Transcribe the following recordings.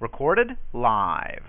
Recorded live.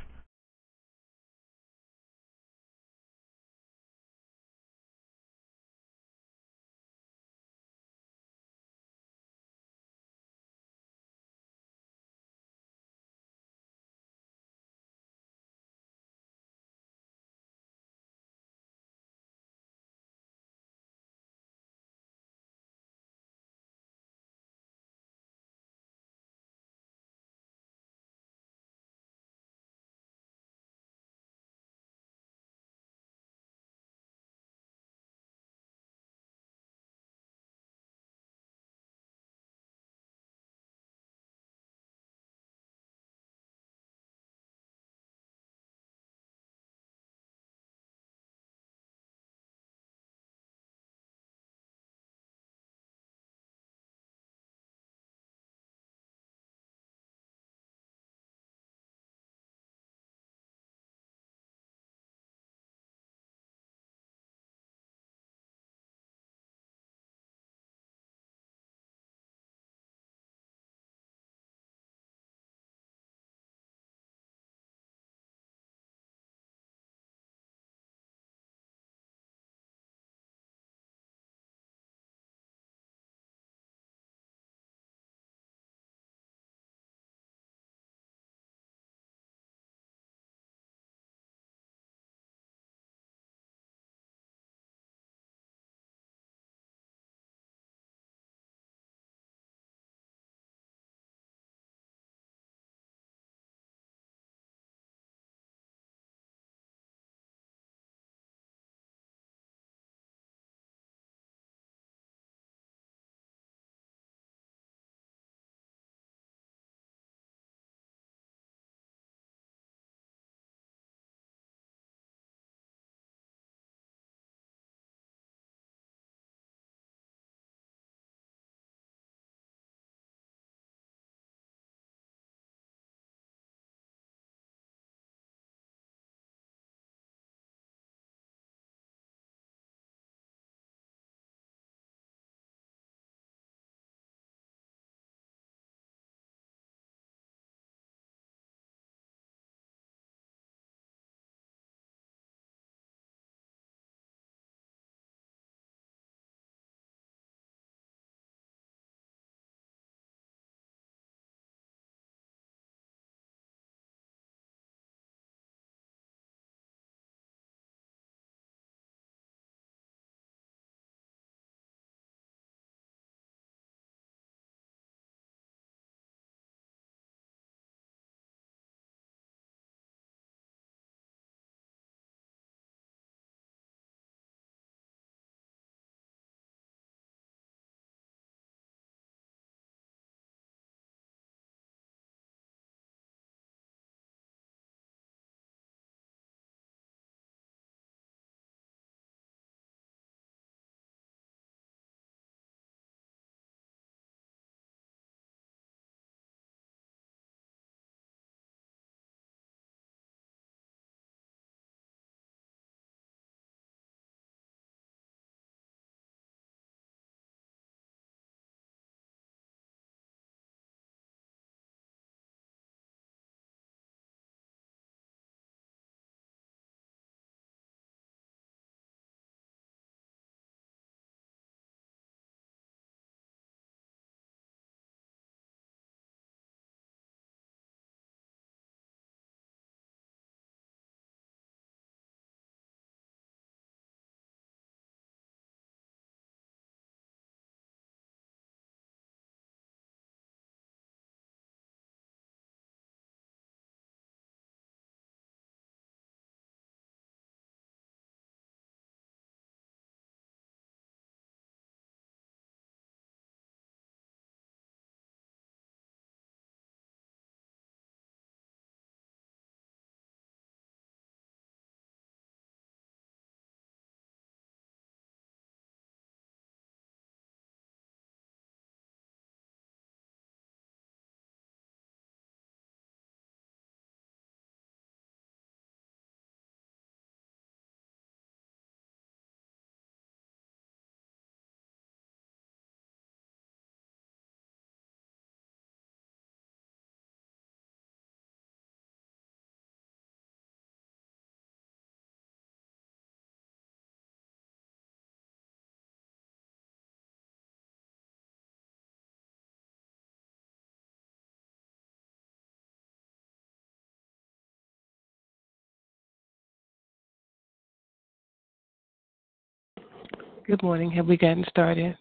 Good morning. Have we gotten started?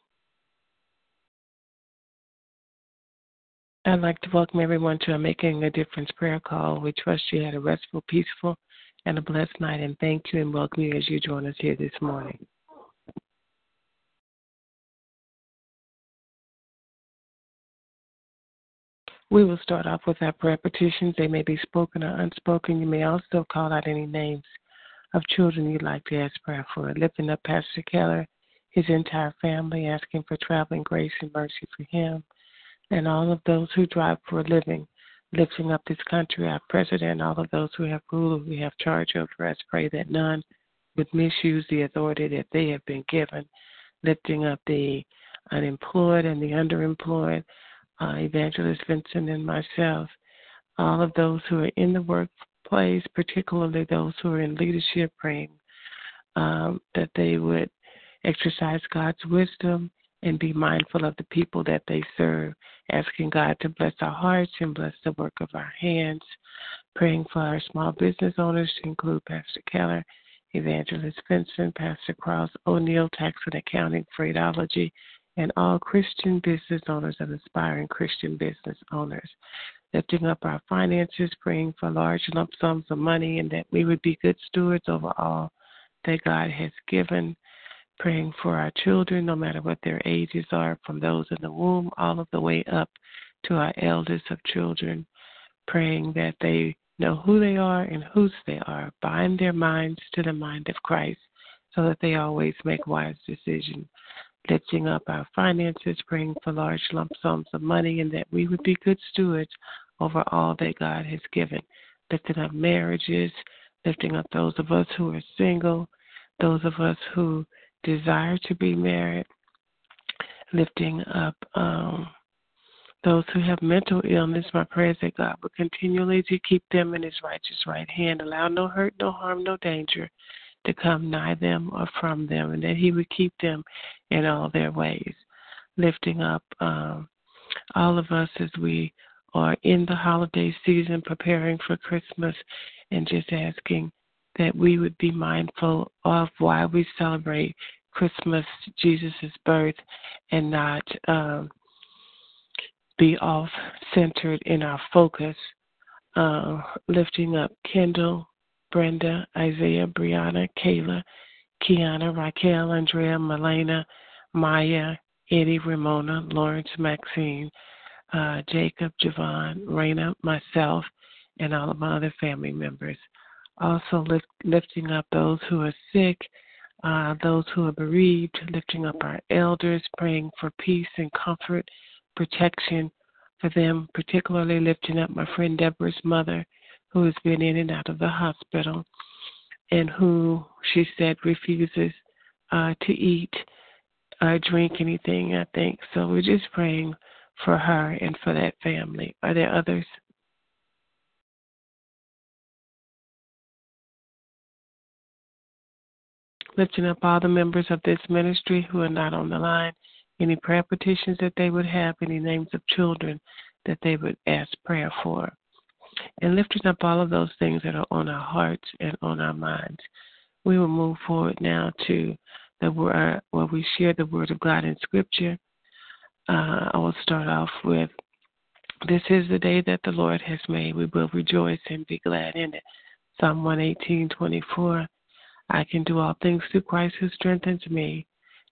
I'd like to welcome everyone to a Making a Difference prayer call. We trust you had a restful, peaceful, and a blessed night, and thank you and welcome you as you join us here this morning. We will start off with our prayer petitions. They may be spoken or unspoken. You may also call out any names of children you'd like to ask prayer for. Lifting up Pastor Keller, his entire family, asking for traveling grace and mercy for him, and all of those who drive for a living, lifting up this country, our president, all of those who have rule, who have charge over us. Pray that none would misuse the authority that they have been given, lifting up the unemployed and the underemployed uh, Evangelist Vincent and myself, all of those who are in the workplace, particularly those who are in leadership, praying um, that they would exercise God's wisdom and be mindful of the people that they serve, asking God to bless our hearts and bless the work of our hands, praying for our small business owners to include Pastor Keller, Evangelist Vincent, Pastor Cross O'Neill, Tax and Accounting, Freightology, and all Christian business owners and aspiring Christian business owners. Lifting up our finances, praying for large lump sums of money, and that we would be good stewards over all that God has given. Praying for our children, no matter what their ages are, from those in the womb all of the way up to our eldest of children. Praying that they know who they are and whose they are. Bind their minds to the mind of Christ so that they always make wise decisions lifting up our finances, praying for large lump sums of money, and that we would be good stewards over all that God has given. Lifting up marriages, lifting up those of us who are single, those of us who desire to be married, lifting up um, those who have mental illness. My prayer is that God will continually to keep them in His righteous right hand, allow no hurt, no harm, no danger to come nigh them or from them, and that He would keep them in all their ways. Lifting up um, all of us as we are in the holiday season, preparing for Christmas, and just asking that we would be mindful of why we celebrate Christmas, Jesus' birth, and not um, be off centered in our focus. Uh, lifting up Kendall, Brenda, Isaiah, Brianna, Kayla, Kiana, Raquel, Andrea, Melena, Maya, Eddie, Ramona, Lawrence, Maxine, uh, Jacob, Javon, Raina, myself, and all of my other family members. Also lift, lifting up those who are sick, uh, those who are bereaved, lifting up our elders, praying for peace and comfort, protection for them, particularly lifting up my friend Deborah's mother, who has been in and out of the hospital and who she said refuses uh, to eat or drink anything, I think. So we're just praying for her and for that family. Are there others? Lifting up all the members of this ministry who are not on the line, any prayer petitions that they would have, any names of children that they would ask prayer for and lifting up all of those things that are on our hearts and on our minds. We will move forward now to the word where we share the word of God in Scripture. Uh, I will start off with This is the day that the Lord has made. We will rejoice and be glad in it. Psalm 118:24. I can do all things through Christ who strengthens me,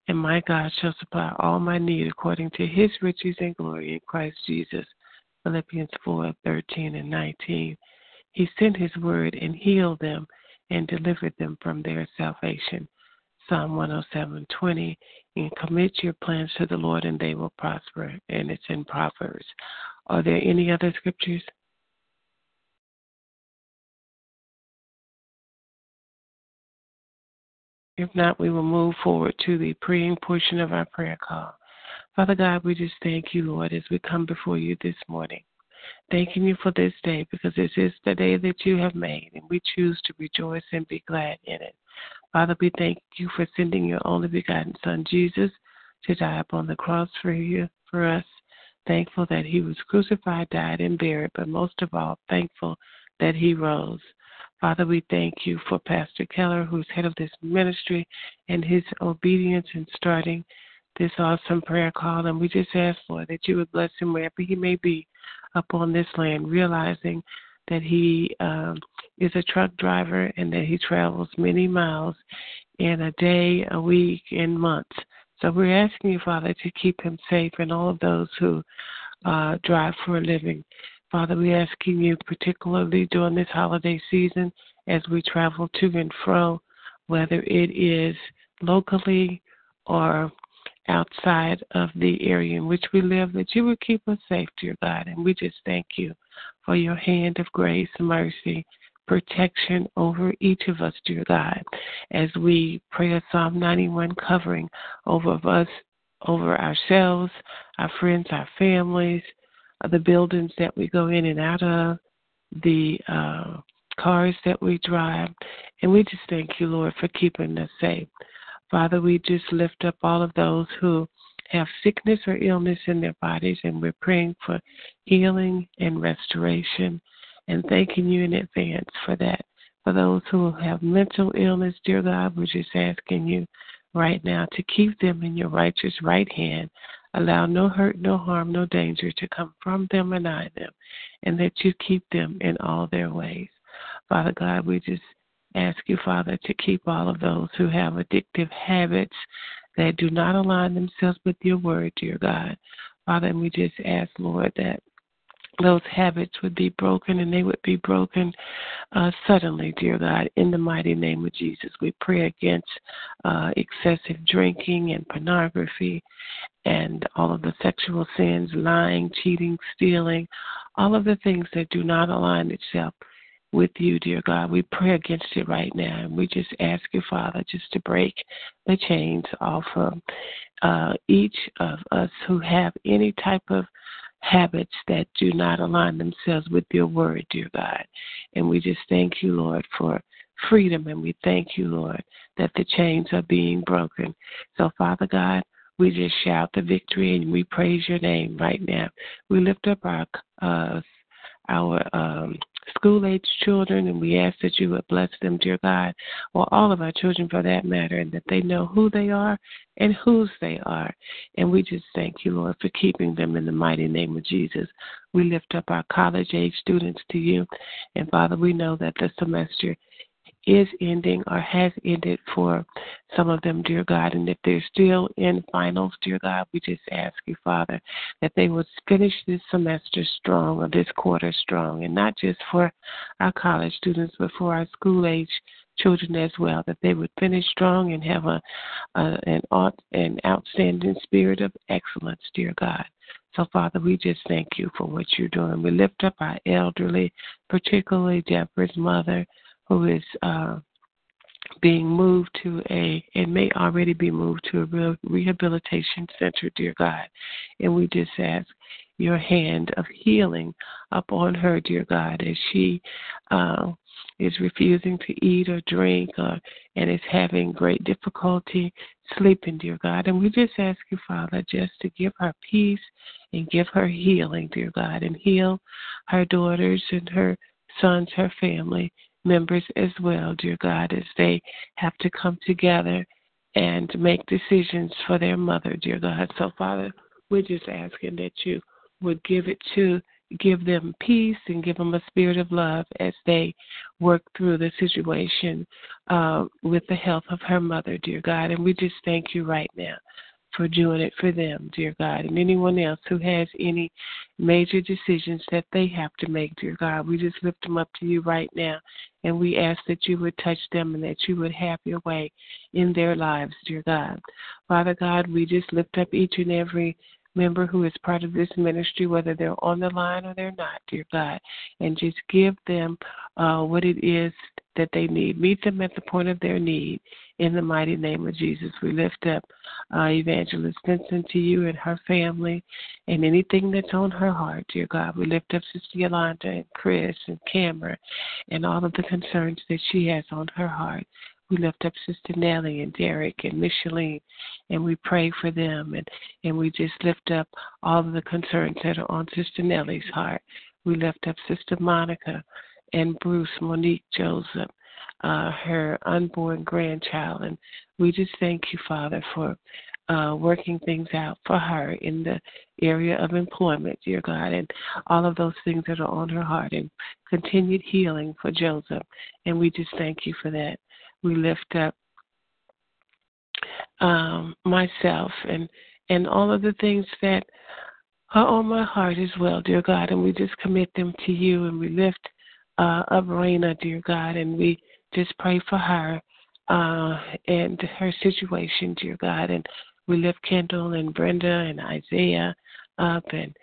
and my God shall supply all my need according to his riches and glory in Christ Jesus. Philippians 4 13 and 19. He sent his word and healed them and delivered them from their salvation. Psalm 107 20. And commit your plans to the Lord and they will prosper. And it's in Proverbs. Are there any other scriptures? If not, we will move forward to the praying portion of our prayer call. Father God, we just thank you, Lord, as we come before you this morning. Thanking you for this day because this is the day that you have made, and we choose to rejoice and be glad in it. Father, we thank you for sending your only begotten Son, Jesus, to die upon the cross for you, for us. Thankful that he was crucified, died, and buried, but most of all, thankful that he rose. Father, we thank you for Pastor Keller, who's head of this ministry, and his obedience in starting this awesome prayer call. And we just ask, Lord, that you would bless him wherever he may be upon this land, realizing that he um, is a truck driver and that he travels many miles in a day, a week, and months. So we're asking you, Father, to keep him safe and all of those who uh, drive for a living. Father, we're asking you, particularly during this holiday season, as we travel to and fro, whether it is locally or outside of the area in which we live, that you would keep us safe, dear God. And we just thank you for your hand of grace, mercy, protection over each of us, dear God, as we pray a Psalm 91 covering over us, over ourselves, our friends, our families, the buildings that we go in and out of, the uh, cars that we drive. And we just thank you, Lord, for keeping us safe. Father, we just lift up all of those who have sickness or illness in their bodies, and we're praying for healing and restoration and thanking you in advance for that. For those who have mental illness, dear God, we're just asking you right now to keep them in your righteous right hand. Allow no hurt, no harm, no danger to come from them or nigh them, and that you keep them in all their ways. Father God, we just ask you, Father, to keep all of those who have addictive habits that do not align themselves with your word, dear God. Father, and we just ask, Lord, that those habits would be broken and they would be broken uh, suddenly, dear God, in the mighty name of Jesus. We pray against uh, excessive drinking and pornography and all of the sexual sins, lying, cheating, stealing, all of the things that do not align itself with you, dear God. We pray against it right now. And we just ask you, Father, just to break the chains off of uh, each of us who have any type of habits that do not align themselves with your word, dear God. And we just thank you, Lord, for freedom. And we thank you, Lord, that the chains are being broken. So, Father God, we just shout the victory and we praise your name right now. We lift up our uh, our um, school age children, and we ask that you would bless them, dear God, or all of our children for that matter, and that they know who they are and whose they are. And we just thank you, Lord, for keeping them in the mighty name of Jesus. We lift up our college age students to you, and Father, we know that the semester is ending or has ended for some of them, dear God. And if they're still in finals, dear God, we just ask you, Father, that they would finish this semester strong or this quarter strong, and not just for our college students, but for our school age children as well, that they would finish strong and have a, a an, an outstanding spirit of excellence, dear God. So, Father, we just thank you for what you're doing. We lift up our elderly, particularly Deborah's mother, who is uh, being moved to a, and may already be moved to a rehabilitation center, dear God. And we just ask your hand of healing upon her, dear God, as she uh, is refusing to eat or drink or, and is having great difficulty sleeping, dear God. And we just ask you, Father, just to give her peace and give her healing, dear God, and heal her daughters and her sons, her family members as well, dear God, as they have to come together and make decisions for their mother, dear God. So, Father, we're just asking that you would give it to give them peace and give them a spirit of love as they work through the situation uh, with the health of her mother, dear God. And we just thank you right now for doing it for them, dear God, and anyone else who has any major decisions that they have to make, dear God. We just lift them up to you right now, and we ask that you would touch them and that you would have your way in their lives, dear God. Father God, we just lift up each and every member who is part of this ministry, whether they're on the line or they're not, dear God, and just give them uh, what it is that they need. Meet them at the point of their need. In the mighty name of Jesus, we lift up uh, Evangelist Vincent to you and her family and anything that's on her heart, dear God. We lift up Sister Yolanda and Chris and Cameron and all of the concerns that she has on her heart. We lift up Sister Nellie and Derek and Micheline, and we pray for them, and, and we just lift up all of the concerns that are on Sister Nellie's heart. We lift up Sister Monica and Bruce Monique Joseph, uh, her unborn grandchild. And we just thank you, Father, for uh, working things out for her in the area of employment, dear God, and all of those things that are on her heart, and continued healing for Joseph. And we just thank you for that. We lift up um, myself and and all of the things that are on my heart as well, dear God, and we just commit them to you, and we lift uh, up Raina, dear God, and we just pray for her uh, and her situation, dear God, and we lift Kendall and Brenda and Isaiah up and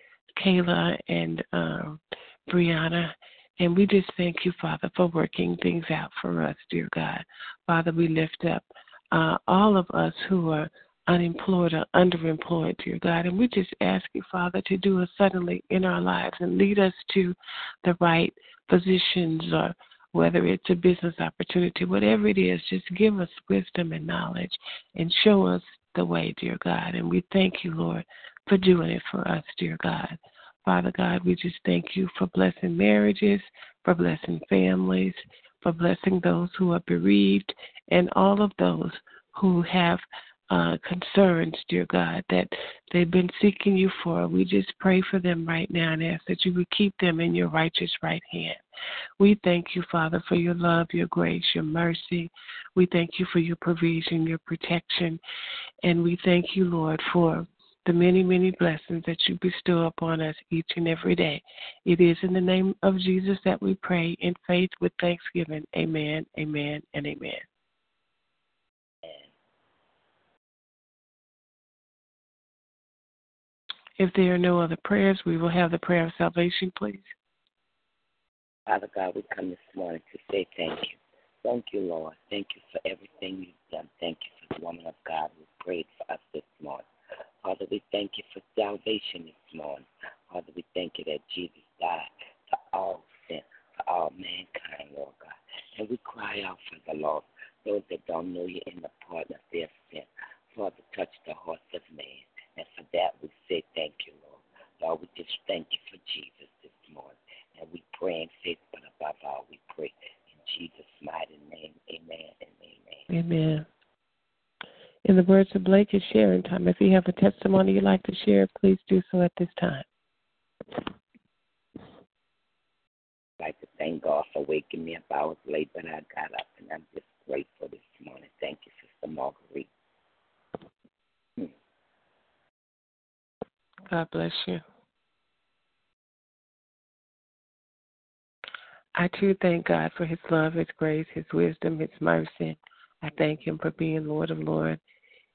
Kayla and um, Brianna. And we just thank you, Father, for working things out for us, dear God. Father, we lift up uh, all of us who are unemployed or underemployed, dear God. And we just ask you, Father, to do it suddenly in our lives and lead us to the right positions or whether it's a business opportunity, whatever it is, just give us wisdom and knowledge and show us the way, dear God. And we thank you, Lord, for doing it for us, dear God. Father God, we just thank you for blessing marriages, for blessing families, for blessing those who are bereaved, and all of those who have uh, concerns, dear God, that they've been seeking you for. We just pray for them right now and ask that you would keep them in your righteous right hand. We thank you, Father, for your love, your grace, your mercy. We thank you for your provision, your protection. And we thank you, Lord, for the many, many blessings that you bestow upon us each and every day. It is in the name of Jesus that we pray in faith with thanksgiving. Amen, amen, and amen. If there are no other prayers, we will have the prayer of salvation, please. Father God, we come this morning to say thank you. Thank you, Lord. Thank you for everything you've done. Thank you for the woman of God who prayed for us this morning. Father, we thank you for salvation this morning. Father, we thank you that Jesus died for all sin, for all mankind, Lord God. And we cry out for the Lord, those that don't know you in the pardon of their sin. Father, touch the hearts of man. And for that, we say thank you, Lord. Lord, we just thank you for Jesus this morning. And we pray in faith, but above all, we pray in Jesus' mighty name. Amen and amen. Amen. In the words of Blake, is sharing time. If you have a testimony you'd like to share, please do so at this time. I'd like to thank God for waking me up. I was late, but I got up, and I'm just grateful this morning. Thank you, Sister Marguerite. God bless you. I too thank God for His love, His grace, His wisdom, His mercy. I thank Him for being Lord of Lords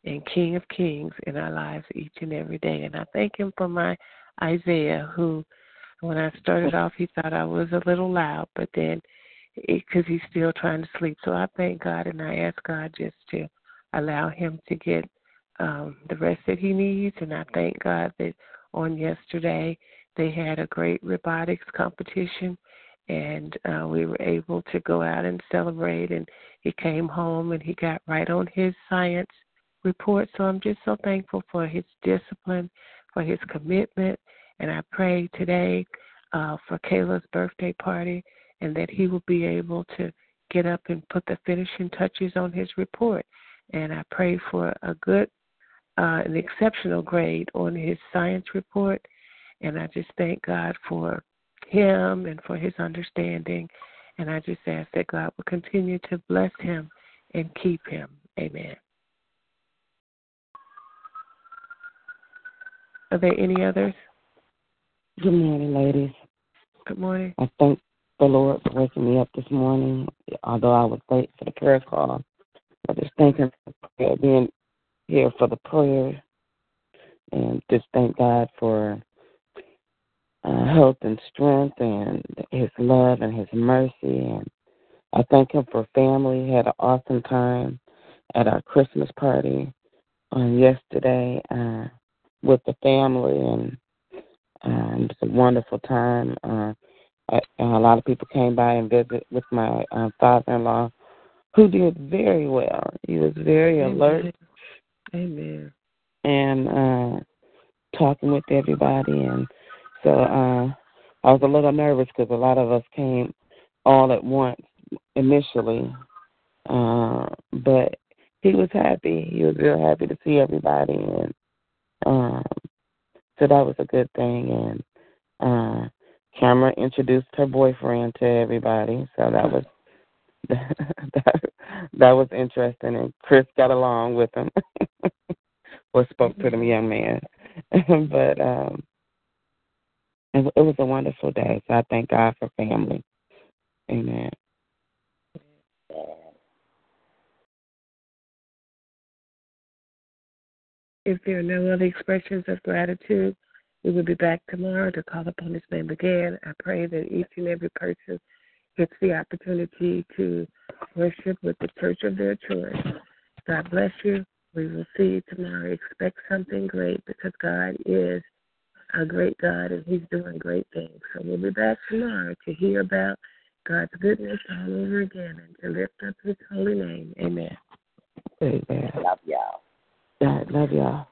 and King of Kings in our lives each and every day. And I thank Him for my Isaiah, who, when I started off, he thought I was a little loud, but then because he's still trying to sleep. So I thank God and I ask God just to allow him to get um, the rest that he needs. And I thank God that on yesterday they had a great robotics competition, and uh, we were able to go out and celebrate. And he came home and he got right on his science report. So I'm just so thankful for his discipline, for his commitment, and I pray today uh, for Kayla's birthday party and that he will be able to get up and put the finishing touches on his report. And I pray for a good uh, an exceptional grade on his science report. And I just thank God for him and for his understanding. And I just ask that God will continue to bless him and keep him. Amen. Are there any others? Good morning, ladies. Good morning. I thank the Lord for waking me up this morning, although I was late for the prayer call. I just thank Him for being here for the prayer and just thank God for uh, health and strength and His love and His mercy. And I thank Him for family. Had an awesome time at our Christmas party on yesterday uh, with the family, and um, it was a wonderful time. Uh, I, a lot of people came by and visit with my uh, father-in-law, who did very well. He was very Amen. alert Amen. and uh talking with everybody and so uh I was a little nervous because a lot of us came all at once initially, uh, but he was happy. He was real happy to see everybody, and um, so that was a good thing. And uh, Cameron introduced her boyfriend to everybody, so that was that that was interesting. And Chris got along with him, or spoke to the young man. but um, it, it was a wonderful day. So I thank God for family. Amen. If there are no other expressions of gratitude, we will be back tomorrow to call upon His name again. I pray that each and every person gets the opportunity to worship with the church of their choice. God bless you. We will see you tomorrow. Expect something great because God is a great God and He's doing great things. So we'll be back tomorrow to hear about God's goodness all over again and to lift up His holy name. Amen. Amen. Love y'all. God, love y'all.